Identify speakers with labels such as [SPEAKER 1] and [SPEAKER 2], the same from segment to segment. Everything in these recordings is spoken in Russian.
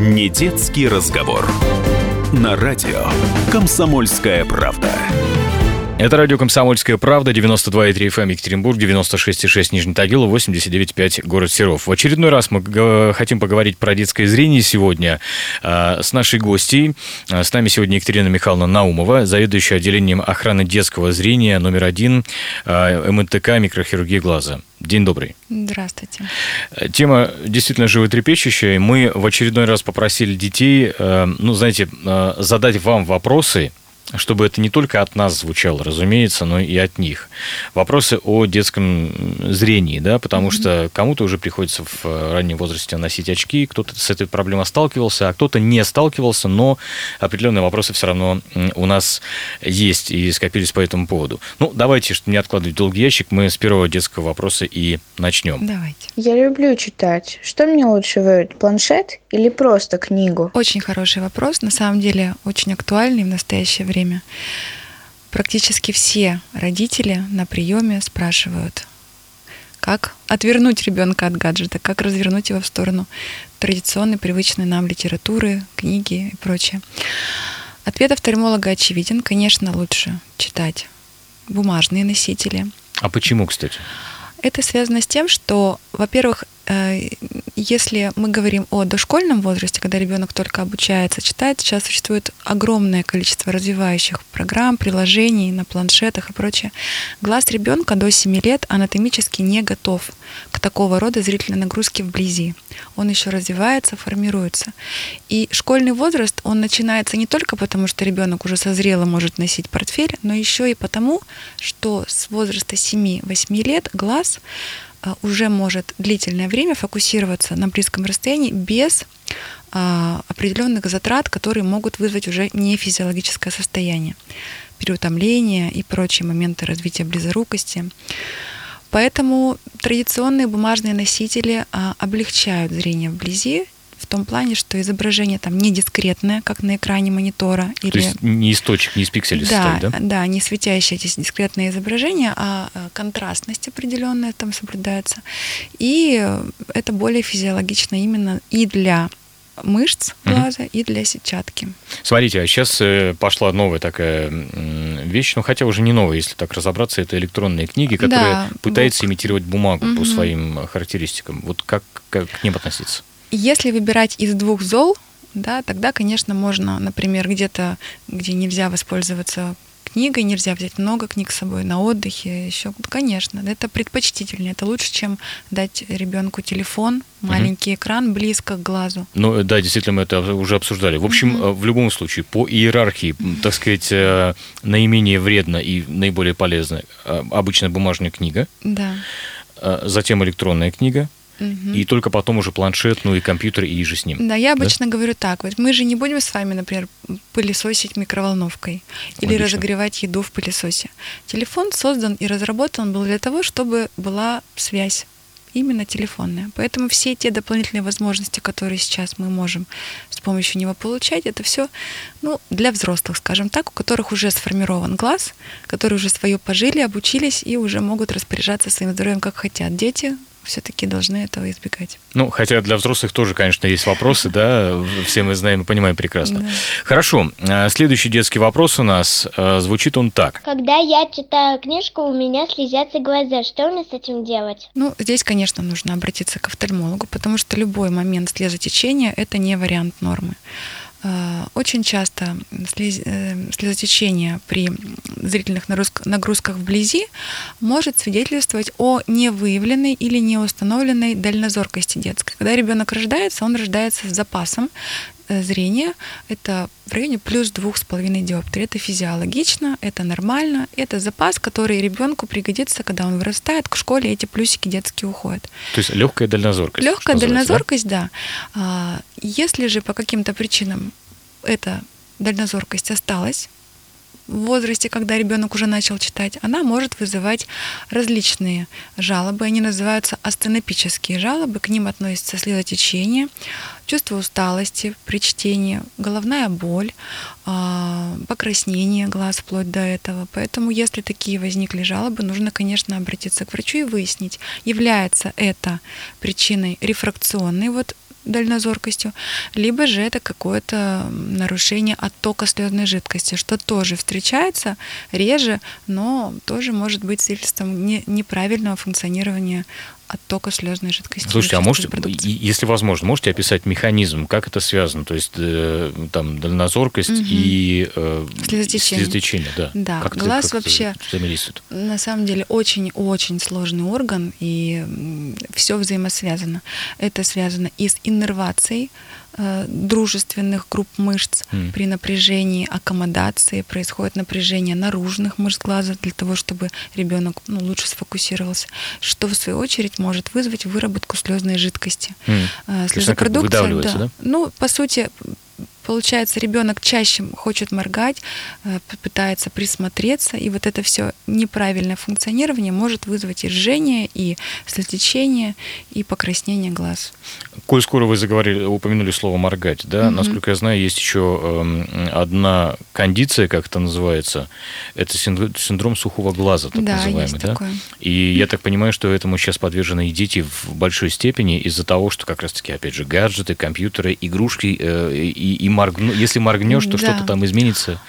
[SPEAKER 1] Не детский разговор. На радио «Комсомольская правда».
[SPEAKER 2] Это радио «Комсомольская правда», 92,3 FM эм, Екатеринбург, 96,6 Нижний Тагил, 89,5 город Серов. В очередной раз мы хотим поговорить про детское зрение сегодня а, с нашей гостьей. А, с нами сегодня Екатерина Михайловна Наумова, заведующая отделением охраны детского зрения номер один а, МНТК «Микрохирургия глаза». День добрый.
[SPEAKER 3] Здравствуйте.
[SPEAKER 2] Тема действительно животрепещущая. Мы в очередной раз попросили детей, ну, знаете, задать вам вопросы, чтобы это не только от нас звучало, разумеется, но и от них. Вопросы о детском зрении, да, потому mm-hmm. что кому-то уже приходится в э, раннем возрасте носить очки, кто-то с этой проблемой сталкивался, а кто-то не сталкивался, но определенные вопросы все равно у нас есть и скопились по этому поводу. Ну, давайте, чтобы не откладывать долгий ящик, мы с первого детского вопроса и начнем.
[SPEAKER 3] Давайте.
[SPEAKER 4] Я люблю читать. Что мне лучше выбрать, планшет или просто книгу?
[SPEAKER 3] Очень хороший вопрос, на самом деле очень актуальный в настоящее время время практически все родители на приеме спрашивают, как отвернуть ребенка от гаджета, как развернуть его в сторону традиционной, привычной нам литературы, книги и прочее. Ответ офтальмолога очевиден. Конечно, лучше читать бумажные носители.
[SPEAKER 2] А почему, кстати?
[SPEAKER 3] Это связано с тем, что, во-первых, если мы говорим о дошкольном возрасте, когда ребенок только обучается читать, сейчас существует огромное количество развивающих программ, приложений на планшетах и прочее. Глаз ребенка до 7 лет анатомически не готов к такого рода зрительной нагрузке вблизи. Он еще развивается, формируется. И школьный возраст, он начинается не только потому, что ребенок уже созрело может носить портфель, но еще и потому, что с возраста 7-8 лет глаз уже может длительное время фокусироваться на близком расстоянии без а, определенных затрат, которые могут вызвать уже нефизиологическое состояние, переутомление и прочие моменты развития близорукости. Поэтому традиционные бумажные носители а, облегчают зрение вблизи в том плане, что изображение там не дискретное, как на экране монитора.
[SPEAKER 2] Или... То есть не источник, не из пикселей да,
[SPEAKER 3] состоит, да? Да, не светящиеся дискретные изображения, а э, контрастность определенная там соблюдается. И это более физиологично именно и для мышц глаза угу. и для сетчатки.
[SPEAKER 2] Смотрите, а сейчас э, пошла новая такая вещь, ну хотя уже не новая, если так разобраться, это электронные книги, которые да, пытаются бук. имитировать бумагу угу. по своим характеристикам. Вот как, как к ним относиться?
[SPEAKER 3] Если выбирать из двух зол, да, тогда, конечно, можно, например, где-то, где нельзя воспользоваться книгой, нельзя взять много книг с собой на отдыхе, еще, конечно, это предпочтительнее, это лучше, чем дать ребенку телефон, маленький угу. экран близко к глазу.
[SPEAKER 2] Ну да, действительно, мы это уже обсуждали. В общем, угу. в любом случае, по иерархии, так сказать, э, наименее вредно и наиболее полезно э, обычная бумажная книга,
[SPEAKER 3] да.
[SPEAKER 2] затем электронная книга, Угу. И только потом уже планшет, ну и компьютер, и же с ним.
[SPEAKER 3] Да, я обычно да? говорю так. Вот мы же не будем с вами, например, пылесосить микроволновкой или Отлично. разогревать еду в пылесосе. Телефон создан и разработан был для того, чтобы была связь именно телефонная. Поэтому все те дополнительные возможности, которые сейчас мы можем с помощью него получать, это все ну, для взрослых, скажем так, у которых уже сформирован глаз, которые уже свое пожили, обучились и уже могут распоряжаться своим здоровьем как хотят. Дети все-таки должны этого избегать.
[SPEAKER 2] Ну, хотя для взрослых тоже, конечно, есть вопросы, да, все мы знаем и понимаем прекрасно. Да. Хорошо, а, следующий детский вопрос у нас, а, звучит он так.
[SPEAKER 5] Когда я читаю книжку, у меня слезятся глаза, что мне с этим делать?
[SPEAKER 3] Ну, здесь, конечно, нужно обратиться к офтальмологу, потому что любой момент слезотечения – это не вариант нормы. Э, очень часто э, слезотечение при зрительных нагрузках вблизи может свидетельствовать о невыявленной или неустановленной дальнозоркости детской. Когда ребенок рождается, он рождается с запасом зрения. Это в районе плюс двух с половиной диоптрий. Это физиологично, это нормально. Это запас, который ребенку пригодится, когда он вырастает. К школе эти плюсики детские уходят.
[SPEAKER 2] То есть легкая дальнозоркость.
[SPEAKER 3] Легкая дальнозоркость, да? да. Если же по каким-то причинам эта дальнозоркость осталась в возрасте, когда ребенок уже начал читать, она может вызывать различные жалобы. Они называются астенопические жалобы. К ним относятся слезотечение, чувство усталости при чтении, головная боль, а, покраснение глаз вплоть до этого. Поэтому, если такие возникли жалобы, нужно, конечно, обратиться к врачу и выяснить, является это причиной рефракционной вот дальнозоркостью, либо же это какое-то нарушение оттока слезной жидкости, что тоже встречается реже, но тоже может быть свидетельством не- неправильного функционирования оттока слезной жидкости.
[SPEAKER 2] Слушайте, а можете, если возможно, можете описать механизм, как это связано? То есть э, там дальнозоркость
[SPEAKER 3] Мгм.
[SPEAKER 2] и э,
[SPEAKER 3] Слезотечение.
[SPEAKER 2] слезотечение, да.
[SPEAKER 3] Да,
[SPEAKER 2] Как это-
[SPEAKER 3] глаз
[SPEAKER 2] как это
[SPEAKER 3] вообще-
[SPEAKER 2] взаимодействует?
[SPEAKER 3] На самом деле очень-очень сложный орган, и все взаимосвязано. Это связано и с иннервацией дружественных групп мышц
[SPEAKER 2] Мгм.
[SPEAKER 3] при напряжении аккомодации, происходит напряжение наружных мышц глаза для того, чтобы ребенок ну, лучше сфокусировался, что в свою очередь может вызвать выработку слезной жидкости. Э,
[SPEAKER 2] бы
[SPEAKER 3] Слезопродукция,
[SPEAKER 2] выдавливается, да?
[SPEAKER 3] Ну, по сути, получается, ребенок чаще хочет моргать, э, пытается присмотреться, и вот это все неправильное функционирование может вызвать и жжение, и слезотечение, и покраснение глаз.
[SPEAKER 2] Коль скоро вы заговорили, упомянули слово моргать, да,
[SPEAKER 3] Мгм.
[SPEAKER 2] насколько я знаю, есть еще эм, одна кондиция, как это называется, это синдро- синдром сухого глаза, так
[SPEAKER 3] да,
[SPEAKER 2] называемый,
[SPEAKER 3] есть
[SPEAKER 2] да?
[SPEAKER 3] такое.
[SPEAKER 2] И я так понимаю, что этому сейчас подвержены и дети в большой степени из-за того, что как раз-таки, опять же, гаджеты, компьютеры, игрушки, э, и, и моргну- если моргнешь, то
[SPEAKER 3] Да.
[SPEAKER 2] что-то там изменится.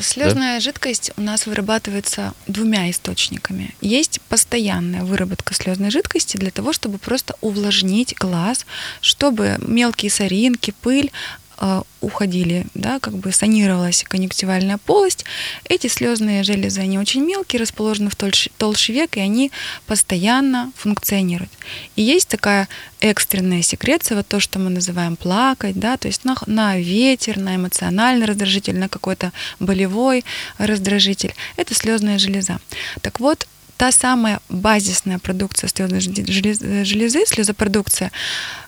[SPEAKER 3] Слезная жидкость у нас вырабатывается двумя источниками. Есть постоянная выработка слезной жидкости для того, чтобы просто увлажнить глаз, чтобы мелкие соринки, пыль уходили, да, как бы санировалась конъюнктивальная полость. Эти слезные железы, они очень мелкие, расположены в толще, толще век, и они постоянно функционируют. И есть такая экстренная секреция, вот то, что мы называем плакать, да, то есть на, на ветер, на эмоциональный раздражитель, на какой-то болевой раздражитель. Это слезная железа. Так вот, та самая базисная продукция слезной железы, слезопродукция,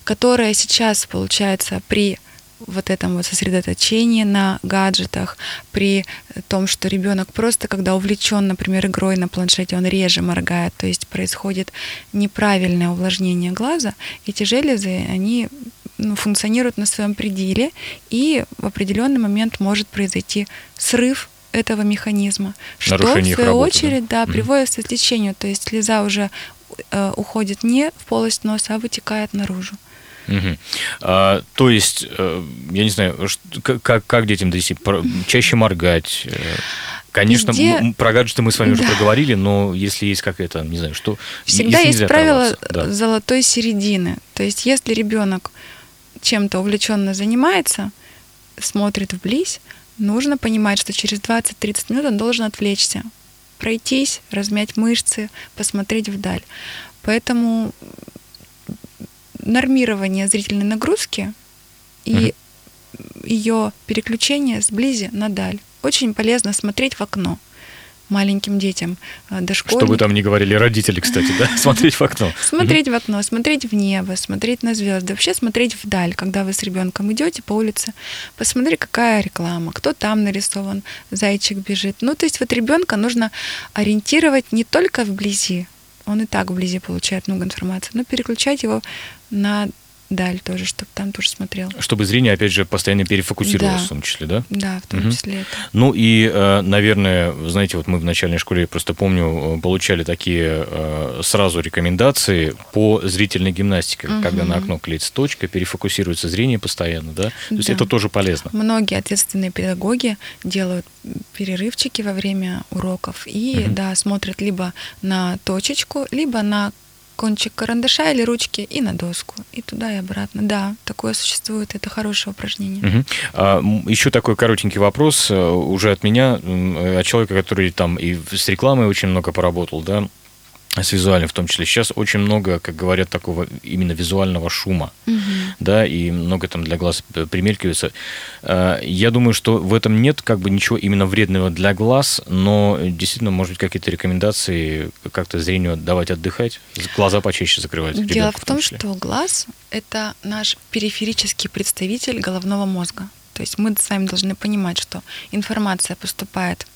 [SPEAKER 3] которая сейчас получается при вот этом вот сосредоточении на гаджетах, при том, что ребенок просто, когда увлечен, например, игрой на планшете, он реже моргает, то есть происходит неправильное увлажнение глаза, эти железы, они ну, функционируют на своем пределе, и в определенный момент может произойти срыв этого механизма, что
[SPEAKER 2] Нарушение
[SPEAKER 3] в
[SPEAKER 2] их
[SPEAKER 3] свою
[SPEAKER 2] работы,
[SPEAKER 3] очередь
[SPEAKER 2] да?
[SPEAKER 3] да, приводит к слезотечению, то есть слеза уже э, уходит не в полость носа, а вытекает наружу.
[SPEAKER 2] Мгм. А, то есть, э, я не знаю, как, как детям донести? Чаще моргать? э, Конечно,
[SPEAKER 3] Везде-
[SPEAKER 2] про гаджеты мы с вами уже
[SPEAKER 3] Да.
[SPEAKER 2] проговорили, но если есть какая-то, не знаю, что...
[SPEAKER 3] Всегда есть правило
[SPEAKER 2] да.
[SPEAKER 3] золотой середины. То есть, если ребенок чем-то увлеченно занимается, смотрит вблизь, нужно понимать, что через 20-30 минут он должен отвлечься, пройтись, размять мышцы, посмотреть вдаль. Поэтому нормирование зрительной нагрузки и ее переключение сблизи на даль. Очень полезно смотреть в окно маленьким детям, э, дошкольникам.
[SPEAKER 2] Что бы там ни говорили родители, кстати, да, смотреть в окно.
[SPEAKER 3] Смотреть в окно, смотреть в небо, смотреть на звезды, вообще смотреть вдаль, когда вы с ребенком идете по улице, посмотри, какая реклама, кто там нарисован, зайчик бежит. Ну, то есть вот ребенка нужно ориентировать не только вблизи, он и так вблизи получает много информации, но переключать его на даль тоже, чтобы там тоже смотрел.
[SPEAKER 2] Чтобы зрение, опять же, постоянно перефокусировалось
[SPEAKER 3] Да.
[SPEAKER 2] в том числе, да?
[SPEAKER 3] Да, в том
[SPEAKER 2] Мгм.
[SPEAKER 3] числе это.
[SPEAKER 2] Ну и, э, наверное, знаете, вот мы в начальной школе, я просто помню, э, получали такие э, сразу рекомендации по зрительной гимнастике,
[SPEAKER 3] Мгм.
[SPEAKER 2] когда на окно клеится точка, перефокусируется зрение постоянно, да? То есть
[SPEAKER 3] Да.
[SPEAKER 2] это тоже полезно.
[SPEAKER 3] Многие ответственные педагоги делают перерывчики во время уроков и
[SPEAKER 2] Мгм.
[SPEAKER 3] да, смотрят либо на точечку, либо на кончик карандаша или ручки и на доску. И туда, и обратно. Да, такое существует. Это хорошее упражнение.
[SPEAKER 2] Мгм. А, еще такой коротенький вопрос э, уже от меня, э, от человека, который там и с рекламой очень много поработал, да, с визуальным в том числе. Сейчас очень много, как говорят, такого именно визуального шума,
[SPEAKER 3] Мгм.
[SPEAKER 2] да, и много там для глаз п- примелькивается. А, Я думаю, что в этом нет как бы ничего именно вредного для глаз, но действительно, может быть, какие-то рекомендации как-то зрению давать отдыхать, глаза почаще закрывать.
[SPEAKER 3] Дело
[SPEAKER 2] ребенку
[SPEAKER 3] в том,
[SPEAKER 2] числе.
[SPEAKER 3] что глаз — это наш периферический представитель головного мозга. То есть мы с вами должны понимать, что информация поступает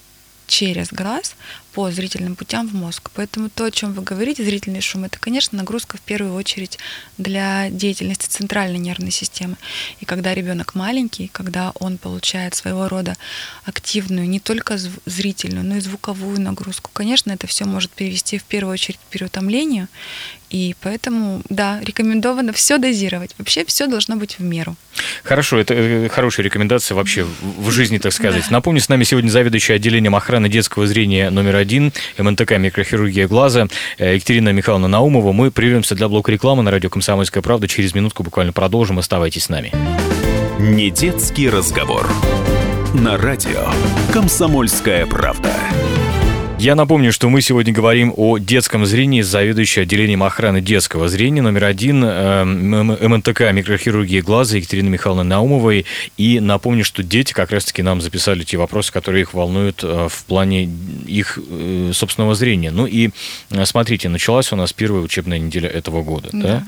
[SPEAKER 3] через глаз по зрительным путям в мозг. Поэтому то, о чем вы говорите, зрительный шум, это, конечно, нагрузка в первую очередь для деятельности центральной нервной системы. И когда ребенок маленький, когда он получает своего рода активную не только зрительную, но и звуковую нагрузку, конечно, это все может привести в первую очередь к переутомлению. И поэтому, да, рекомендовано все дозировать. Вообще все должно быть в меру.
[SPEAKER 2] Хорошо, это э, хорошая рекомендация вообще в жизни, так сказать. Да. Напомню, с нами сегодня заведующая отделением охраны детского зрения номер один МНТК «Микрохирургия глаза» э, Екатерина Михайловна Наумова. Мы прервемся для блока рекламы на радио «Комсомольская правда». Через минутку буквально продолжим. Оставайтесь с нами.
[SPEAKER 1] Не детский разговор. На радио «Комсомольская правда».
[SPEAKER 2] Я напомню, что мы сегодня говорим о детском зрении с заведующей отделением охраны детского зрения номер один э, МНТК микрохирургии глаза Екатерины Михайловны Наумовой. И напомню, что дети как раз-таки нам записали те вопросы, которые их волнуют э, в плане их э, собственного зрения. Ну и смотрите, началась у нас первая учебная неделя этого года. Да.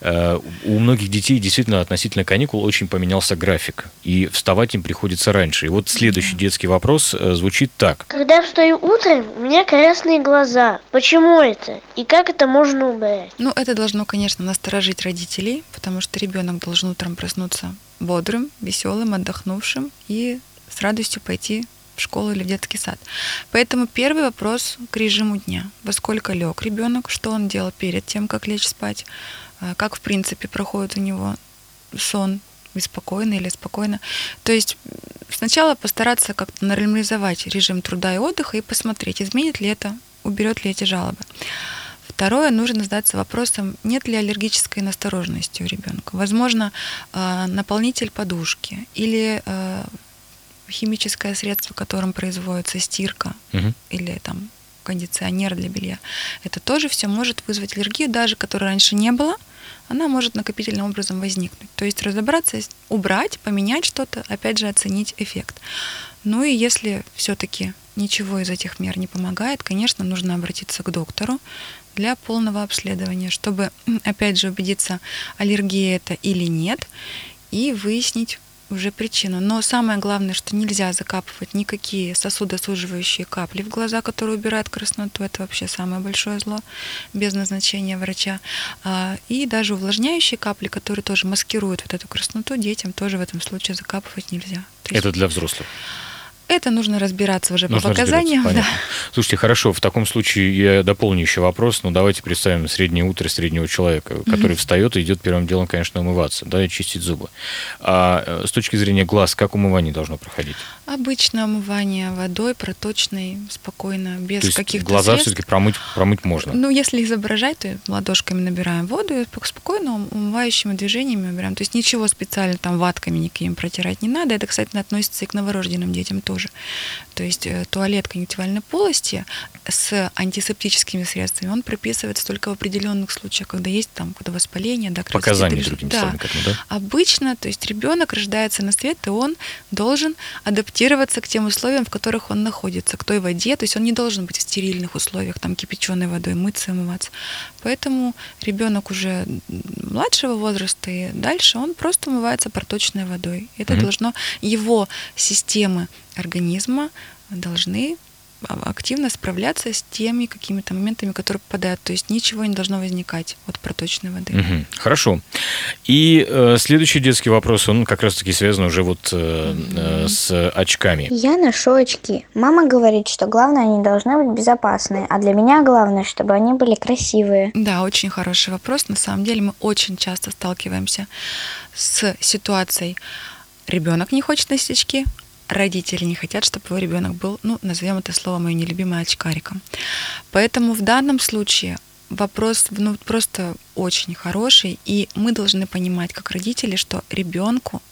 [SPEAKER 2] Да? У многих детей действительно относительно каникул очень поменялся график. И вставать им приходится раньше. И вот следующий детский вопрос звучит так.
[SPEAKER 5] Когда встаю утром, у меня красные глаза. Почему это? И как это можно убрать?
[SPEAKER 3] Ну, это должно, конечно, насторожить родителей, потому что ребенок должен утром проснуться бодрым, веселым, отдохнувшим и с радостью пойти в школу или в детский сад. Поэтому первый вопрос к режиму дня. Во сколько лег ребенок, что он делал перед тем, как лечь спать, э, как, в принципе, проходит у него сон, беспокойно или спокойно. То есть сначала постараться как-то нормализовать режим труда и отдыха и посмотреть, изменит ли это, уберет ли эти жалобы. Второе, нужно задаться вопросом, нет ли аллергической настороженности у ребенка. Возможно, э, наполнитель подушки или э, химическое средство, которым производится стирка угу. или там кондиционер для белья. Это тоже все может вызвать аллергию, даже которой раньше не было, она может накопительным образом возникнуть. То есть разобраться, убрать, поменять что-то, опять же оценить эффект. Ну и если все-таки ничего из этих мер не помогает, конечно, нужно обратиться к доктору для полного обследования, чтобы, опять же, убедиться, аллергия это или нет, и выяснить уже причину. Но самое главное, что нельзя закапывать никакие сосудосуживающие капли в глаза, которые убирают красноту. Это вообще самое большое зло без назначения врача. А, и даже увлажняющие капли, которые тоже маскируют вот эту красноту, детям тоже в этом случае закапывать нельзя.
[SPEAKER 2] Это для взрослых?
[SPEAKER 3] Это нужно разбираться уже нужно по показаниям. Да.
[SPEAKER 2] Слушайте, хорошо, в таком случае я дополню еще вопрос. Ну, давайте представим среднее утро среднего человека, который mm-hmm. встает и идет первым делом, конечно, умываться, да, и чистить зубы. А э, с точки зрения глаз, как умывание должно проходить?
[SPEAKER 3] Обычно умывание водой проточной, спокойно, без
[SPEAKER 2] то
[SPEAKER 3] каких-то
[SPEAKER 2] глаза все-таки промыть, промыть можно?
[SPEAKER 3] Ну, если изображать, то ладошками набираем воду и спокойно умывающими движениями убираем. То есть ничего специально там ватками никаким протирать не надо. Это, кстати, относится и к новорожденным детям тоже. То есть э, туалет конъюнктивальной полости с антисептическими средствами, он прописывается только в определенных случаях, когда есть там когда воспаление, да,
[SPEAKER 2] Показания, другими
[SPEAKER 3] да. словами, да? Обычно, то есть ребенок рождается на свет, и он должен адаптироваться к тем условиям, в которых он находится, к той воде, то есть он не должен быть в стерильных условиях, там кипяченой водой мыться, омываться. Поэтому ребенок уже младшего возраста и дальше он просто умывается проточной водой. Это mm-hmm. должно его системы организма должны активно справляться с теми какими-то моментами, которые попадают. То есть ничего не должно возникать от проточной воды.
[SPEAKER 2] Угу, хорошо. И э, следующий детский вопрос, он как раз-таки связан уже вот э, э, с очками.
[SPEAKER 4] Я ношу очки. Мама говорит, что главное, они должны быть безопасные, а для меня главное, чтобы они были красивые.
[SPEAKER 3] Да, очень хороший вопрос. На самом деле мы очень часто сталкиваемся с ситуацией, ребенок не хочет носить очки, родители не хотят, чтобы его ребенок был, ну, назовем это слово мое нелюбимое, очкариком. Поэтому в данном случае вопрос ну, просто очень хороший, и мы должны понимать, как родители, что ребенку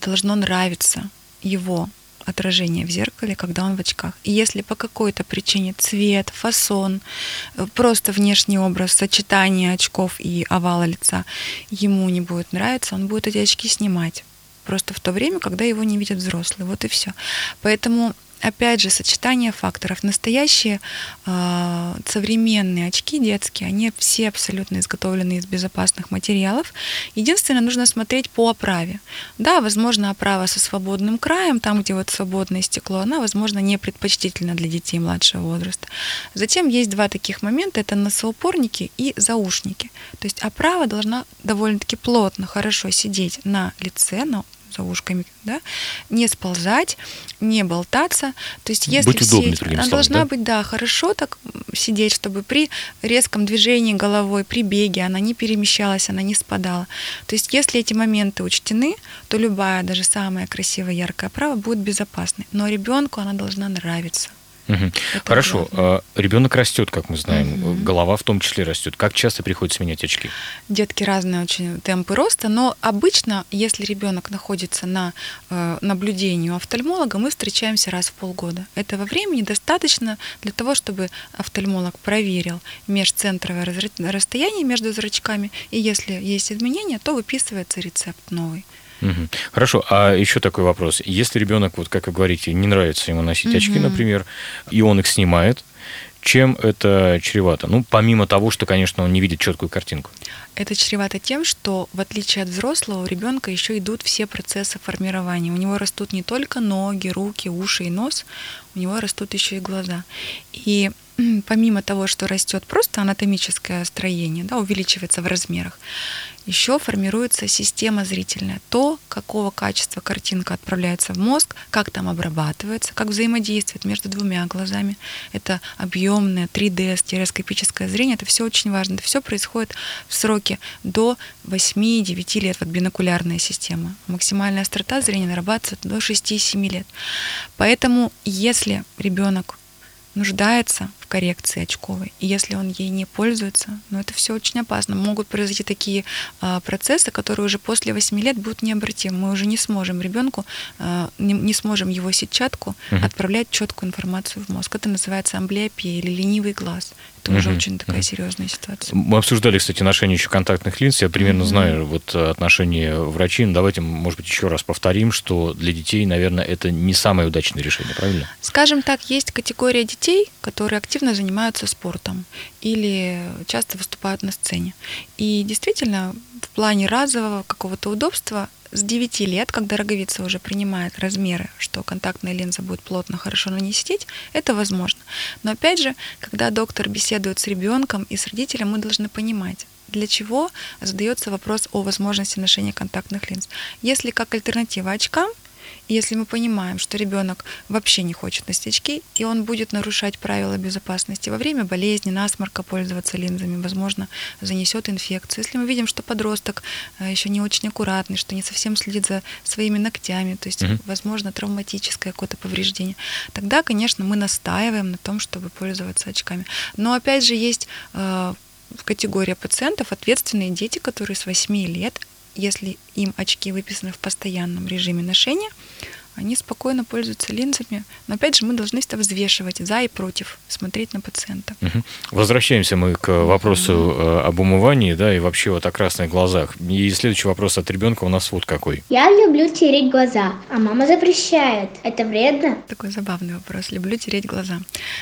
[SPEAKER 3] должно нравиться его отражение в зеркале, когда он в очках. И если по какой-то причине цвет, фасон, э, просто внешний образ, сочетание очков и овала лица ему не будет нравиться, он будет эти очки снимать просто в то время, когда его не видят взрослые. Вот и все. Поэтому опять же, сочетание факторов. Настоящие э, современные очки детские, они все абсолютно изготовлены из безопасных материалов. Единственное, нужно смотреть по оправе. Да, возможно, оправа со свободным краем, там, где вот свободное стекло, она, возможно, не предпочтительна для детей младшего возраста. Затем есть два таких момента, это носоупорники и заушники. То есть оправа должна довольно-таки плотно, хорошо сидеть на лице, на за ушками, да, не сползать, не болтаться. То есть если
[SPEAKER 2] быть
[SPEAKER 3] все, она должна да? быть, да, хорошо так сидеть, чтобы при резком движении головой, при беге она не перемещалась, она не спадала. То есть если эти моменты учтены, то любая, даже самая красивая, яркая права будет безопасной. Но ребенку она должна нравиться.
[SPEAKER 2] Угу. Хорошо. А, ребенок растет, как мы знаем, угу. голова в том числе растет. Как часто приходится менять очки?
[SPEAKER 3] Детки разные очень темпы роста, но обычно, если ребенок находится на э, наблюдении у офтальмолога, мы встречаемся раз в полгода. Этого времени достаточно для того, чтобы офтальмолог проверил межцентровое расстояние между зрачками, и если есть изменения, то выписывается рецепт новый.
[SPEAKER 2] Угу. Хорошо, а еще такой вопрос. Если ребенок, вот как вы говорите, не нравится ему носить угу. очки, например, и он их снимает, чем это чревато? Ну, помимо того, что, конечно, он не видит четкую картинку.
[SPEAKER 3] Это чревато тем, что в отличие от взрослого, у ребенка еще идут все процессы формирования. У него растут не только ноги, руки, уши и нос, у него растут еще и глаза. И помимо того, что растет просто анатомическое строение, да, увеличивается в размерах, еще формируется система зрительная. То, какого качества картинка отправляется в мозг, как там обрабатывается, как взаимодействует между двумя глазами. Это объемное 3D, стереоскопическое зрение. Это все очень важно. Это все происходит в сроке до 8-9 лет. Вот бинокулярная система. Максимальная острота зрения нарабатывается до 6-7 лет. Поэтому, если ребенок нуждается в коррекции очковой, и если он ей не пользуется, ну это все очень опасно. Могут произойти такие а, процессы, которые уже после 8 лет будут необратимы. Мы уже не сможем ребенку, а, не, не сможем его сетчатку угу. отправлять четкую информацию в мозг. Это называется амблиопия или ленивый глаз. Это угу. очень такая угу. серьезная ситуация.
[SPEAKER 2] Мы обсуждали, кстати, ношение еще контактных линз. Я примерно угу. знаю вот отношение врачей. Но давайте, может быть, еще раз повторим, что для детей, наверное, это не самое удачное решение, правильно?
[SPEAKER 3] Скажем так, есть категория детей, которые активно занимаются спортом или часто выступают на сцене. И действительно, в плане разового какого-то удобства с 9 лет, когда роговица уже принимает размеры, что контактная линза будет плотно, хорошо на ней сидеть, это возможно. Но опять же, когда доктор беседует с ребенком и с родителем, мы должны понимать, для чего задается вопрос о возможности ношения контактных линз. Если как альтернатива очкам, если мы понимаем, что ребенок вообще не хочет носить очки, и он будет нарушать правила безопасности во время болезни, насморка пользоваться линзами, возможно, занесет инфекцию. Если мы видим, что подросток э, еще не очень аккуратный, что не совсем следит за своими ногтями, то есть, угу. возможно, травматическое какое-то повреждение, тогда, конечно, мы настаиваем на том, чтобы пользоваться очками. Но опять же есть э, категория пациентов, ответственные дети, которые с 8 лет если им очки выписаны в постоянном режиме ношения, они спокойно пользуются линзами. Но опять же, мы должны всегда взвешивать за и против, смотреть на пациента.
[SPEAKER 2] Угу. Возвращаемся мы к вопросу угу. об умывании, да, и вообще вот о красных глазах. И следующий вопрос от ребенка у нас вот какой.
[SPEAKER 6] Я люблю тереть глаза, а мама запрещает. Это вредно?
[SPEAKER 3] Такой забавный вопрос. Люблю тереть глаза.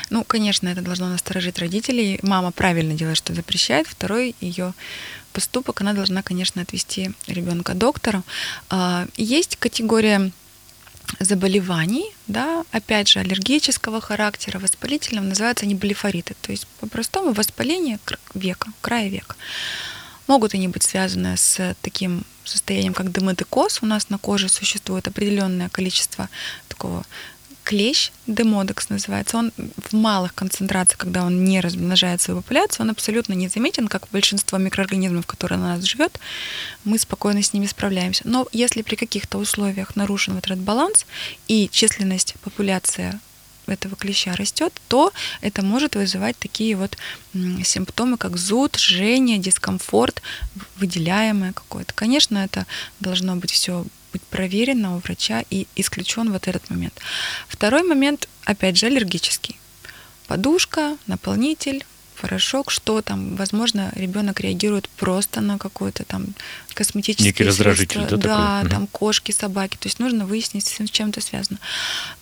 [SPEAKER 3] Ну, конечно, это должно насторожить родителей. Мама правильно делает, что запрещает. Второй ее поступок, она должна, конечно, отвести ребенка к доктору. А, есть категория заболеваний, да, опять же, аллергического характера, воспалительного, называются они блефориты, то есть по-простому воспаление века, края века. Могут они быть связаны с таким состоянием, как демодекоз. У нас на коже существует определенное количество такого клещ, демодекс называется, он в малых концентрациях, когда он не размножает свою популяцию, он абсолютно незаметен, как большинство микроорганизмов, которые на нас живет, мы спокойно с ними справляемся. Но если при каких-то условиях нарушен вот этот баланс и численность популяции этого клеща растет, то это может вызывать такие вот симптомы, как зуд, жжение, дискомфорт, выделяемое какое-то. Конечно, это должно быть все быть проверено у врача и исключен вот этот момент. Второй момент, опять же, аллергический. Подушка, наполнитель, порошок, что там, возможно, ребенок реагирует просто на какой-то там косметический
[SPEAKER 2] Некий раздражитель, да,
[SPEAKER 3] да,
[SPEAKER 2] такой?
[SPEAKER 3] там кошки, собаки. То есть нужно выяснить, с чем это связано.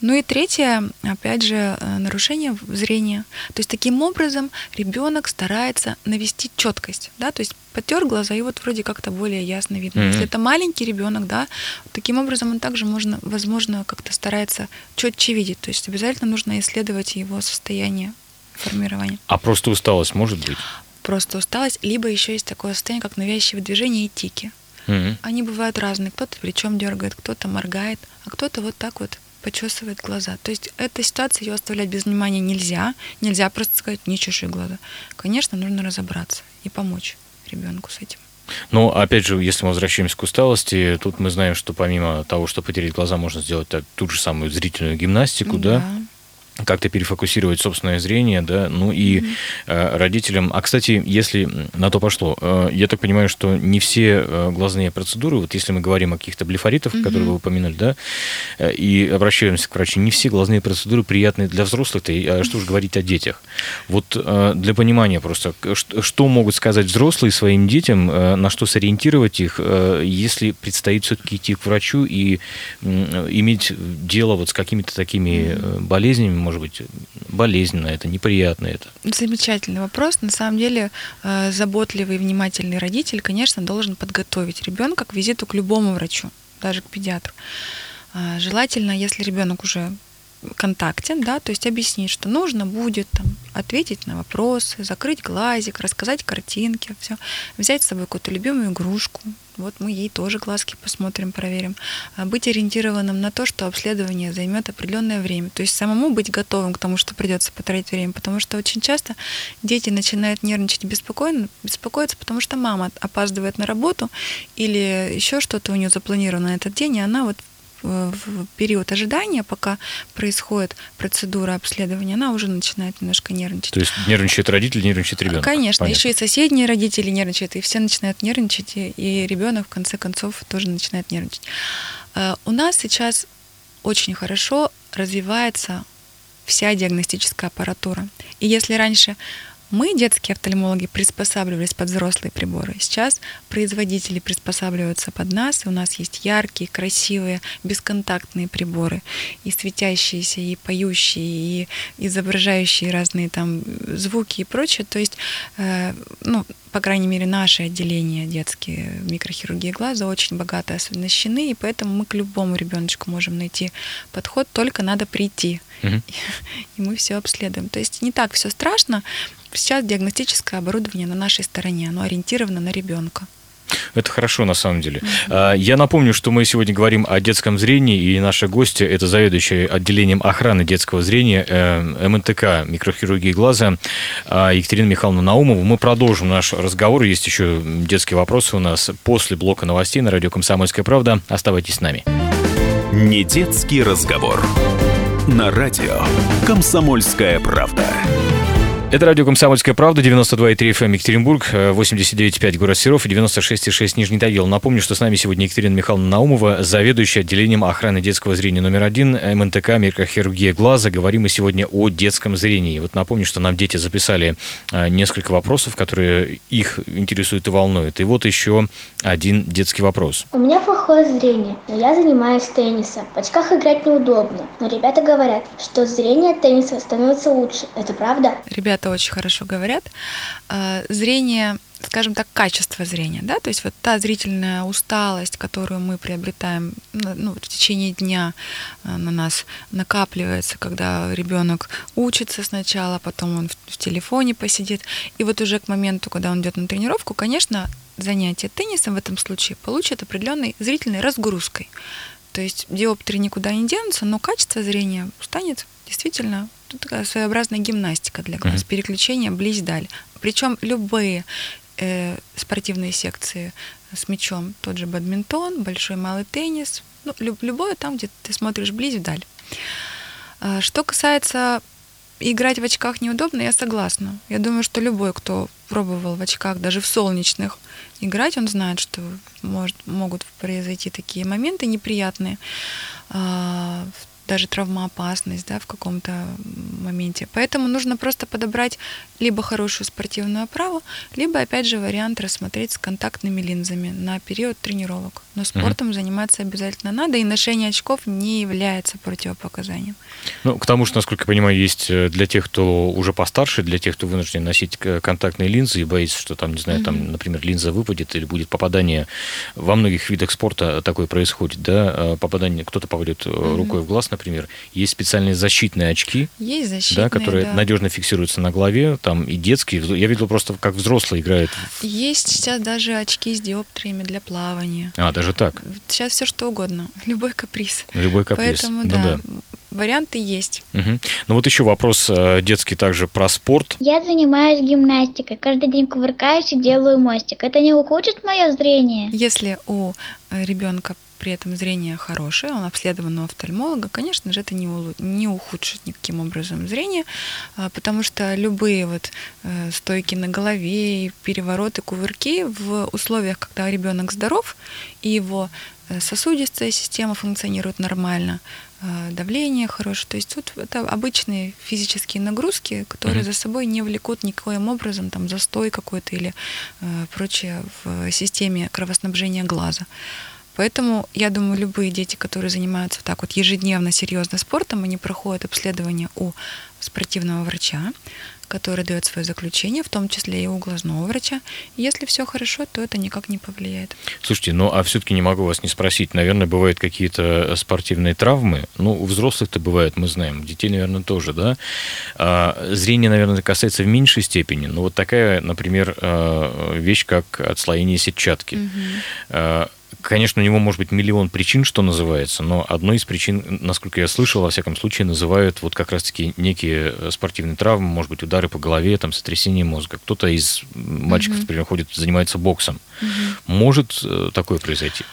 [SPEAKER 3] Ну и третье, опять же, э, нарушение зрения. То есть таким образом ребенок старается навести четкость, да, то есть потер глаза, и вот вроде как-то более ясно видно.
[SPEAKER 2] Мгм.
[SPEAKER 3] Если это маленький ребенок, да, таким образом он также можно, возможно, как-то старается четче видеть. То есть обязательно нужно исследовать его состояние формирования.
[SPEAKER 2] А просто усталость может быть?
[SPEAKER 3] Просто усталость, либо еще есть такое состояние, как навязчивые движения и тики.
[SPEAKER 2] Мгм.
[SPEAKER 3] Они бывают разные. Кто-то плечом дергает, кто-то моргает, а кто-то вот так вот почесывает глаза. То есть эта ситуация, ее оставлять без внимания нельзя. Нельзя просто сказать, не чеши глаза. Конечно, нужно разобраться и помочь ребенку с этим.
[SPEAKER 2] Но, опять же, если мы возвращаемся к усталости, тут мы знаем, что помимо того, что потерять глаза, можно сделать так- ту же самую зрительную гимнастику, да, как-то перефокусировать собственное зрение, да, ну и э, родителям. А кстати, если на то пошло, э, я так понимаю, что не все э, глазные процедуры, вот если мы говорим о каких-то блефоритах, которые вы упомянули, да, э, и обращаемся к врачу, не все глазные процедуры приятны для взрослых, и, а что же говорить о детях. Вот э, для понимания просто, что, что могут сказать взрослые своим детям, э, на что сориентировать их, э, если предстоит все-таки идти к врачу и м, иметь дело вот с какими-то такими э, болезнями, может быть, болезненно это, неприятно это.
[SPEAKER 3] Замечательный вопрос. На самом деле, э, заботливый и внимательный родитель, конечно, должен подготовить ребенка к визиту к любому врачу, даже к педиатру. А, Желательно, если ребенок уже контактен, да, то есть объяснить, что нужно будет там, ответить на вопросы, закрыть глазик, рассказать картинки, все, взять с собой какую-то любимую игрушку, вот мы ей тоже глазки посмотрим, проверим, А быть ориентированным на то, что обследование займет определенное время, то есть самому быть готовым к тому, что придется потратить время, потому что очень часто дети начинают нервничать беспокойно, беспокоиться, потому что мама опаздывает на работу или еще что-то у нее запланировано на этот день, и она вот в период ожидания, пока происходит процедура обследования, она уже начинает немножко нервничать.
[SPEAKER 2] То есть нервничает родитель, нервничает ребенок.
[SPEAKER 3] Конечно,
[SPEAKER 2] Понятно.
[SPEAKER 3] еще и соседние родители нервничают, и все начинают нервничать, и, и ребенок в конце концов тоже начинает нервничать. Э, У нас сейчас очень хорошо развивается вся диагностическая аппаратура. И если раньше мы, детские офтальмологи, приспосабливались под взрослые приборы. Сейчас производители приспосабливаются под нас, и у нас есть яркие, красивые, бесконтактные приборы, и светящиеся, и поющие, и изображающие разные там звуки и прочее. То есть, э, ну, по крайней мере, наше отделение детские микрохирургии глаза очень богато освещены, и поэтому мы к любому ребеночку можем найти подход, только надо прийти,
[SPEAKER 2] Мгм.
[SPEAKER 3] и мы все обследуем. То есть не так все страшно. Сейчас диагностическое оборудование на нашей стороне, оно ориентировано на ребенка.
[SPEAKER 2] Это хорошо, на самом деле. А, Я напомню, что мы сегодня говорим о детском зрении, и наши гости – это заведующая отделением охраны детского зрения э, МНТК микрохирургии глаза а, Екатерина Михайловна Наумова. Мы продолжим наш разговор. Есть еще детские вопросы у нас после блока новостей на радио «Комсомольская правда». Оставайтесь с нами.
[SPEAKER 1] Не детский разговор. На радио «Комсомольская правда».
[SPEAKER 2] Это радио «Комсомольская правда», 92,3 FM Екатеринбург, э, 89,5 город Серов и 96,6 Нижний Тагил. Напомню, что с нами сегодня Екатерина Михайловна Наумова, заведующая отделением охраны детского зрения номер один МНТК микрохирургия глаза. Говорим мы сегодня о детском зрении. Вот напомню, что нам дети записали э, несколько вопросов, которые их интересуют и волнуют. И вот еще один детский вопрос.
[SPEAKER 6] У меня плохое зрение, но я занимаюсь теннисом. В очках играть неудобно, но ребята говорят, что зрение от тенниса становится лучше. Это правда?
[SPEAKER 3] Ребята очень хорошо говорят. А, Зрение, скажем так, качество зрения, да, то есть вот та зрительная усталость, которую мы приобретаем ну, в течение дня а, на нас накапливается, когда ребенок учится сначала, потом он в телефоне посидит, и вот уже к моменту, когда он идет на тренировку, конечно, занятие теннисом в этом случае получит определенной зрительной разгрузкой. То есть диоптрии никуда не денутся, но качество зрения станет действительно ну, такая своеобразная гимнастика для глаз,
[SPEAKER 2] Мгм.
[SPEAKER 3] переключение близь-даль. Причем любые э, спортивные секции с мячом, тот же бадминтон, большой малый теннис, ну, люб- любое там, где ты смотришь близь-вдаль. А, Что касается играть в очках неудобно, я согласна. Я думаю, что любой, кто пробовал в очках, даже в солнечных, играть, он знает, что может, могут произойти такие моменты неприятные. А, даже травмоопасность да, в каком-то моменте. Поэтому нужно просто подобрать либо хорошую спортивную оправу, либо, опять же, вариант рассмотреть с контактными линзами на период тренировок. Но спортом угу. заниматься обязательно надо, и ношение очков не является противопоказанием.
[SPEAKER 2] Ну, к тому же, насколько я понимаю, есть э, для тех, кто уже постарше, для тех, кто вынужден носить контактные линзы и боится, что там, не знаю, угу. там, например, линза выпадет или будет попадание. Во многих видах спорта такое происходит, да, а попадание, кто-то попадет угу. рукой в глаз, например. Есть специальные защитные очки,
[SPEAKER 3] есть защитные,
[SPEAKER 2] да, которые
[SPEAKER 3] да.
[SPEAKER 2] надежно фиксируются на голове, там и детские. Я видел просто, как взрослые играют.
[SPEAKER 3] Есть сейчас даже очки с диоптриями для плавания.
[SPEAKER 2] А, даже так?
[SPEAKER 3] Сейчас все что угодно. Любой каприз.
[SPEAKER 2] Любой каприз.
[SPEAKER 3] Поэтому, ну, да, да, варианты есть.
[SPEAKER 2] Угу. Ну вот еще вопрос э, детский также про спорт.
[SPEAKER 6] Я занимаюсь гимнастикой. Каждый день кувыркаюсь и делаю мостик. Это не ухудшит мое зрение?
[SPEAKER 3] Если у э, ребенка при этом зрение хорошее, он обследован у офтальмолога, конечно же, это не, не ухудшит никаким образом зрение, а, потому что любые вот э, стойки на голове, перевороты, кувырки в условиях, когда ребенок здоров и его э, сосудистая система функционирует нормально, э, давление хорошее. То есть тут это обычные физические нагрузки, которые mm-hmm. за собой не влекут никоим образом там застой какой-то или э, прочее в системе кровоснабжения глаза. Поэтому, я думаю, любые дети, которые занимаются так вот ежедневно, серьезно спортом, они проходят обследование у спортивного врача, который дает свое заключение, в том числе и у глазного врача. Если все хорошо, то это никак не повлияет.
[SPEAKER 2] Слушайте, ну а все-таки не могу вас не спросить. Наверное, бывают какие-то спортивные травмы. Ну, у взрослых-то бывает, мы знаем. Детей, наверное, тоже, да. А, зрение, наверное, касается в меньшей степени. Но вот такая, например, а, вещь, как отслоение сетчатки. Угу. Конечно, у него может быть миллион причин, что называется, но одной из причин, насколько я слышал, во всяком случае, называют вот как раз-таки некие э, спортивные травмы, может быть, удары по голове, там, сотрясение мозга. Кто-то из мальчиков, угу. например, ходит, занимается боксом. Угу. Может э, такое произойти?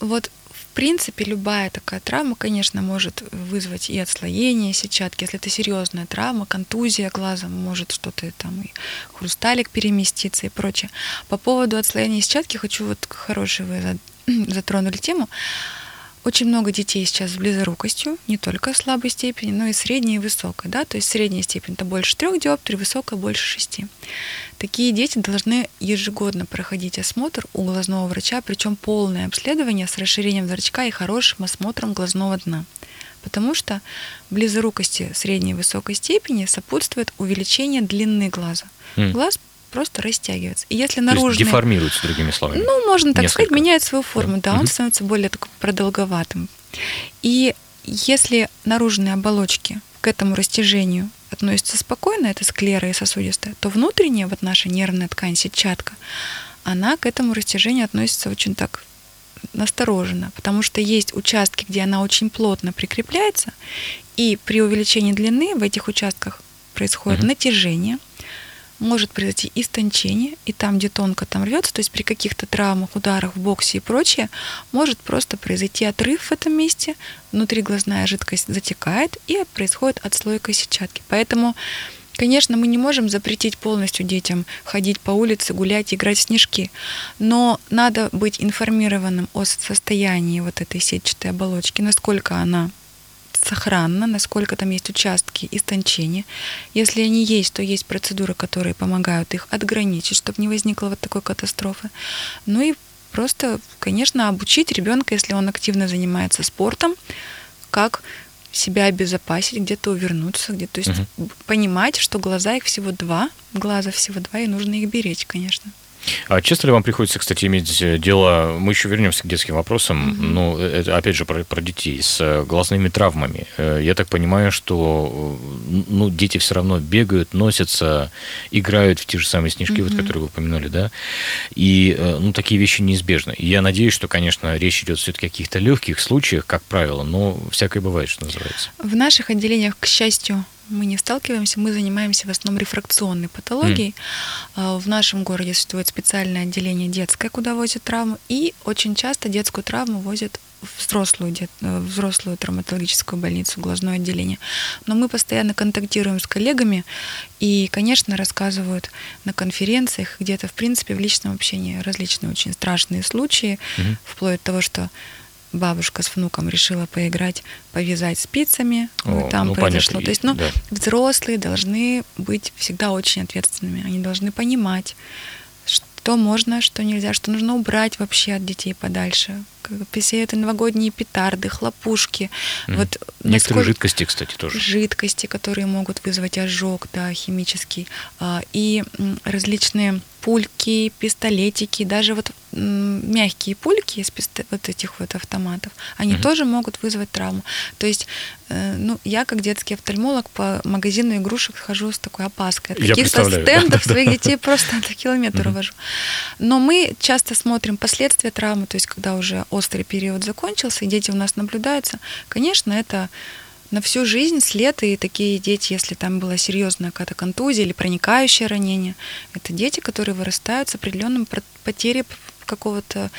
[SPEAKER 3] Вот в принципе, любая такая травма, конечно, может вызвать и отслоение сетчатки. Если это серьезная травма, контузия глаза, может что-то там и хрусталик переместиться и прочее. По поводу отслоения сетчатки хочу вот хороший вы затронули тему. Очень много детей сейчас с близорукостью, не только слабой степени, но и средней и высокой. Да? То есть средняя степень это больше трех диоптрий, высокая больше шести. Такие дети должны ежегодно проходить осмотр у глазного врача, причем полное обследование с расширением зрачка и хорошим осмотром глазного дна. Потому что близорукости средней и высокой степени сопутствует увеличение длины глаза. Mm. Глаз просто растягивается. И если наружный...
[SPEAKER 2] То есть деформируется, другими словами.
[SPEAKER 3] Ну, можно так Несколько. сказать, меняет свою форму, да, да угу. он становится более такой продолговатым. И если наружные оболочки к этому растяжению относятся спокойно, это склера и сосудистая, то внутренняя, вот наша нервная ткань, сетчатка, она к этому растяжению относится очень так настороженно, потому что есть участки, где она очень плотно прикрепляется, и при увеличении длины в этих участках происходит угу. натяжение – может произойти истончение, и там, где тонко там рвется, то есть при каких-то травмах, ударах в боксе и прочее, может просто произойти отрыв в этом месте, внутри глазная жидкость затекает, и происходит отслойка сетчатки. Поэтому Конечно, мы не можем запретить полностью детям ходить по улице, гулять, играть в снежки, но надо быть информированным о состоянии вот этой сетчатой оболочки, насколько она сохранно, насколько там есть участки истончения. Если они есть, то есть процедуры, которые помогают их отграничить, чтобы не возникло вот такой катастрофы. Ну и просто, конечно, обучить ребенка, если он активно занимается спортом, как себя обезопасить, где-то увернуться, где то есть угу. понимать, что глаза их всего два, глаза всего два, и нужно их беречь, конечно.
[SPEAKER 2] А часто ли вам приходится, кстати, иметь э, дело, мы еще вернемся к детским вопросам, mm-hmm. ну, это опять же про, про детей, с э, глазными травмами. Э, я так понимаю, что ну, дети все равно бегают, носятся, играют в те же самые снежки, mm-hmm. вот, которые вы упомянули, да, и ну, такие вещи неизбежны. И я надеюсь, что, конечно, речь идет все-таки о каких-то легких случаях, как правило, но всякое бывает, что называется.
[SPEAKER 3] В наших отделениях, к счастью, мы не сталкиваемся, мы занимаемся в основном рефракционной патологией. Mm. В нашем городе существует специальное отделение детское, куда возят травму, и очень часто детскую травму возят в взрослую, в э, взрослую травматологическую больницу, глазное отделение. Но мы постоянно контактируем с коллегами и, конечно, рассказывают на конференциях, где-то, в принципе, в личном общении различные очень страшные случаи, mm-hmm. вплоть до того, что бабушка с внуком решила поиграть, повязать спицами,
[SPEAKER 2] О,
[SPEAKER 3] там
[SPEAKER 2] ну,
[SPEAKER 3] произошло.
[SPEAKER 2] понятно,
[SPEAKER 3] То есть, ну,
[SPEAKER 2] да.
[SPEAKER 3] взрослые должны быть всегда очень ответственными. Они должны понимать, что можно, что нельзя, что нужно убрать вообще от детей подальше. Все это новогодние петарды, хлопушки.
[SPEAKER 2] Мгм.
[SPEAKER 3] Вот
[SPEAKER 2] Некоторые
[SPEAKER 3] насколько-
[SPEAKER 2] жидкости, кстати, тоже.
[SPEAKER 3] жидкости, которые могут вызвать ожог, да, химический, а, и различные пульки, пистолетики, даже вот мягкие пульки из писто- вот этих вот автоматов, они
[SPEAKER 2] Мгм.
[SPEAKER 3] тоже могут вызвать травму. То есть, э, ну, я как детский офтальмолог по магазину игрушек хожу с такой опаской. От каких-то стендов
[SPEAKER 2] да,
[SPEAKER 3] своих
[SPEAKER 2] да.
[SPEAKER 3] детей просто на километр
[SPEAKER 2] Мгм.
[SPEAKER 3] увожу. Но мы часто смотрим последствия травмы, то есть когда уже острый период закончился, и дети у нас наблюдаются, конечно, это на всю жизнь след, и такие дети, если там была серьезная какая-то контузия или проникающее ранение, это дети, которые вырастают с определенным потерей какого-то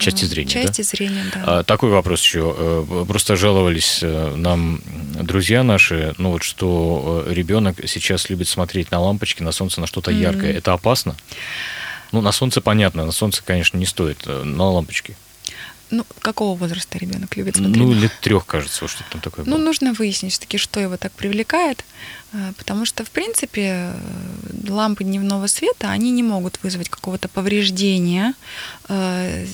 [SPEAKER 2] Части
[SPEAKER 3] э,
[SPEAKER 2] зрения,
[SPEAKER 3] части зрения, да.
[SPEAKER 2] А, такой вопрос еще. Э, Просто жаловались э, нам друзья наши, ну вот что ребенок сейчас любит смотреть на лампочки, на солнце, на что-то
[SPEAKER 3] Мгм.
[SPEAKER 2] яркое. Это опасно? Ну, на солнце понятно, на солнце, конечно, не стоит, на лампочки.
[SPEAKER 3] Ну, какого возраста ребенок любит смотреть?
[SPEAKER 2] Ну, лет трех, кажется, что-то там такое
[SPEAKER 3] Ну,
[SPEAKER 2] было.
[SPEAKER 3] нужно выяснить все-таки, что его так привлекает, э, потому что, в принципе, э, лампы дневного света, они не могут вызвать какого-то повреждения э,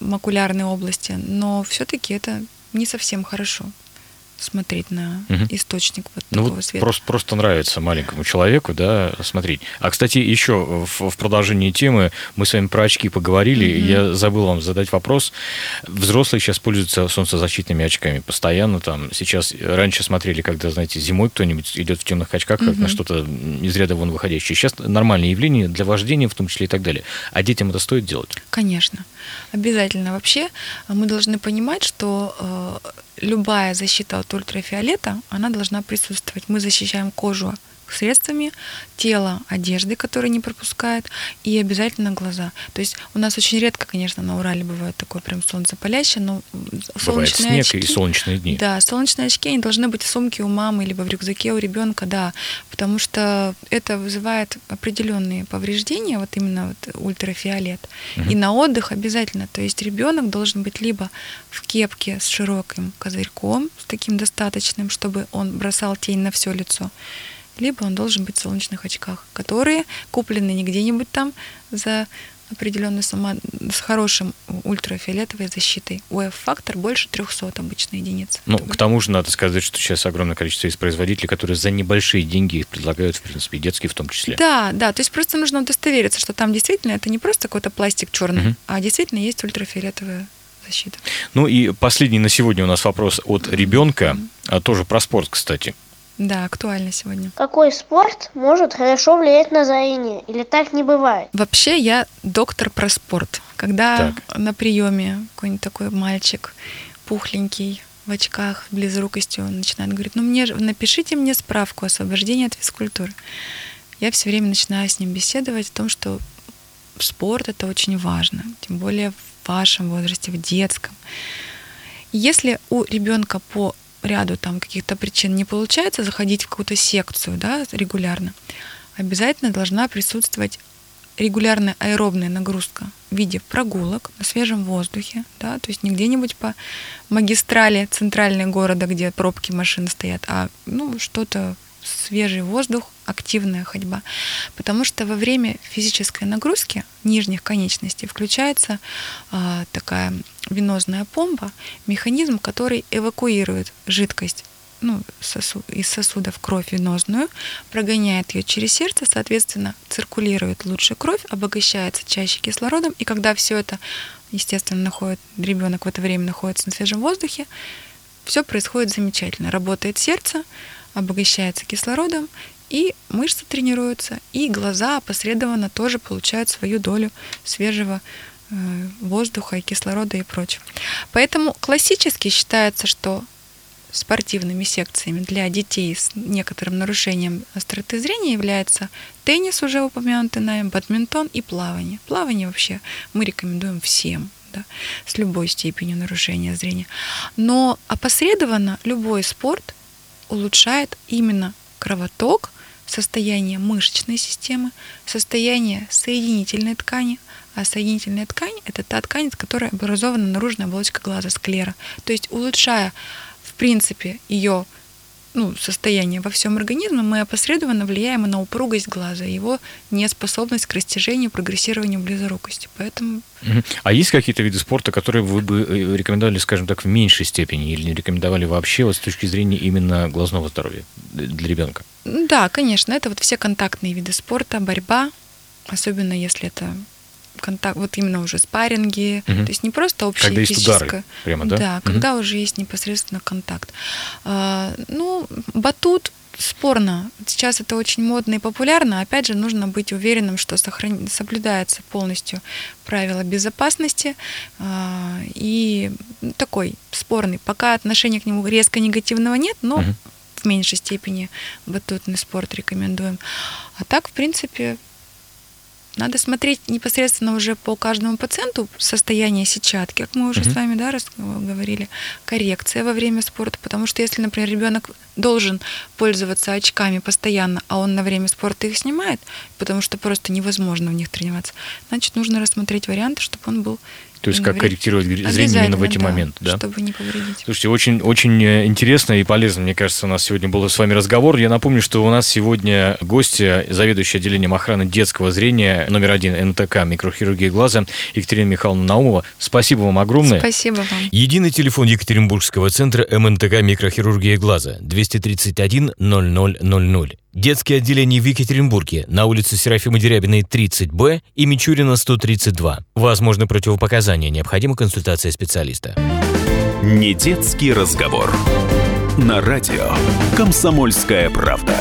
[SPEAKER 3] макулярной области, но все-таки это не совсем хорошо смотреть на
[SPEAKER 2] Мгм.
[SPEAKER 3] источник вот
[SPEAKER 2] Ну,
[SPEAKER 3] такого
[SPEAKER 2] вот
[SPEAKER 3] света.
[SPEAKER 2] просто, просто нравится маленькому человеку, да, смотреть. А, кстати, еще в, в продолжении темы мы с вами про очки поговорили,
[SPEAKER 3] Мгм.
[SPEAKER 2] я забыл вам задать вопрос. Взрослые сейчас пользуются солнцезащитными очками постоянно. Там сейчас раньше смотрели, когда, знаете, зимой кто-нибудь идет в темных очках, как на что-то из ряда вон выходящее. Сейчас нормальное явление для вождения, в том числе и так далее. А детям это стоит делать?
[SPEAKER 3] Конечно, обязательно. Вообще э, мы должны понимать, что э, любая защита от ультрафиолета, она должна присутствовать. Мы защищаем кожу средствами, тело одежды, которая не пропускает, и обязательно глаза. То есть у нас очень редко, конечно, на Урале бывает такое прям солнце палящее, но
[SPEAKER 2] Бывает
[SPEAKER 3] солнечные
[SPEAKER 2] снег и
[SPEAKER 3] очки-
[SPEAKER 2] солнечные дни.
[SPEAKER 3] да, солнечные очки, они должны быть в сумке у мамы, либо в рюкзаке у ребенка, да, потому что это вызывает определенные повреждения, вот именно вот ультрафиолет.
[SPEAKER 2] Мгм.
[SPEAKER 3] И на отдых обязательно, то есть ребенок должен быть либо в кепке с широким козырьком, с таким достаточным, чтобы он бросал тень на все лицо, либо он должен быть в солнечных очках, которые куплены не где-нибудь там за определенную сумму, с хорошим ультрафиолетовой защитой. УФ-фактор больше 300 обычно единиц.
[SPEAKER 2] Ну, к тому же надо сказать, что сейчас огромное количество есть производителей, которые за небольшие деньги их предлагают, в принципе, и детские в том числе.
[SPEAKER 3] Да, да, то есть просто нужно удостовериться, что там действительно это не просто какой-то пластик черный,
[SPEAKER 2] Мгм.
[SPEAKER 3] а действительно есть ультрафиолетовая защита.
[SPEAKER 2] Ну и последний на сегодня у нас вопрос от ребенка, а тоже про спорт, кстати.
[SPEAKER 3] Да, актуально сегодня.
[SPEAKER 5] Какой спорт может хорошо влиять на зрение? Или так не бывает?
[SPEAKER 3] Вообще я доктор про спорт. Когда
[SPEAKER 2] Так.
[SPEAKER 3] на приеме какой-нибудь такой мальчик пухленький в очках, близорукостью, он начинает говорить, ну мне же- напишите мне справку о освобождении от физкультуры. Я все время начинаю с ним беседовать о том, что спорт это очень важно, тем более в вашем возрасте, в детском. Если у ребенка по ряду там каких-то причин не получается заходить в какую-то секцию да, регулярно, обязательно должна присутствовать регулярная аэробная нагрузка в виде прогулок на свежем воздухе, да, то есть не где-нибудь по магистрали центральной города, где пробки машин стоят, а ну, что-то свежий воздух, активная ходьба. Потому что во время физической нагрузки нижних конечностей включается а, такая венозная помпа, механизм, который эвакуирует жидкость ну, сосу- из сосудов кровь венозную, прогоняет ее через сердце, соответственно, циркулирует лучше кровь, обогащается чаще кислородом, и когда все это, естественно, находит, ребенок в это время находится на свежем воздухе, все происходит замечательно. Работает сердце, обогащается кислородом, и мышцы тренируются, и глаза опосредованно тоже получают свою долю свежего э, воздуха и кислорода и прочего. Поэтому классически считается, что спортивными секциями для детей с некоторым нарушением остроты зрения является теннис, уже упомянутый нами, бадминтон и плавание. Плавание вообще мы рекомендуем всем, да, с любой степенью нарушения зрения. Но опосредованно любой спорт улучшает именно кровоток, состояние мышечной системы, состояние соединительной ткани, А соединительная ткань – это та ткань, из которой образована наружная оболочка глаза, склера. То есть улучшая, в принципе, ее ну, состояние во всем организме, мы опосредованно влияем на упругость глаза, его неспособность к растяжению, прогрессированию близорукости. Поэтому...
[SPEAKER 2] А есть какие-то виды спорта, которые вы бы э, рекомендовали, скажем так, в меньшей степени или не рекомендовали вообще вот с точки зрения именно глазного здоровья для ребенка?
[SPEAKER 3] Да, конечно. Это вот все контактные виды спорта, борьба, особенно если это контакт, вот именно уже спарринги, угу. то есть не просто общая
[SPEAKER 2] когда физическая. Есть удары, прямо, да?
[SPEAKER 3] Да, угу. когда уже есть непосредственно контакт. А, ну, батут спорно. Сейчас это очень модно и популярно. Опять же, нужно быть уверенным, что сохран... соблюдается полностью правила безопасности а, и такой спорный. Пока отношения к нему резко негативного нет, но угу. в меньшей степени батутный спорт рекомендуем. А так, в принципе, надо смотреть непосредственно уже по каждому пациенту состояние сетчатки, как мы уже uh-huh. с вами да, говорили, коррекция во время спорта, потому что если, например, ребенок должен пользоваться очками постоянно, а он на время спорта их снимает, потому что просто невозможно в них тренироваться, значит, нужно рассмотреть варианты, чтобы он был
[SPEAKER 2] то есть как корректировать зрение именно в эти
[SPEAKER 3] да,
[SPEAKER 2] моменты, да?
[SPEAKER 3] Чтобы не повредить.
[SPEAKER 2] Слушайте, очень, очень э, интересно и полезно, мне кажется, у нас сегодня был с вами разговор. Я напомню, что у нас сегодня гости, заведующий отделением охраны детского зрения номер один НТК микрохирургии глаза Екатерина Михайловна Наумова. Спасибо вам огромное.
[SPEAKER 3] Спасибо вам.
[SPEAKER 2] Единый телефон Екатеринбургского центра МНТК микрохирургии глаза 231 0000. Детское отделение в Екатеринбурге на улице Серафима Дерябиной 30Б и Мичурина 132. Возможны противопоказания, необходима консультация специалиста.
[SPEAKER 1] Не детский разговор. На радио «Комсомольская правда».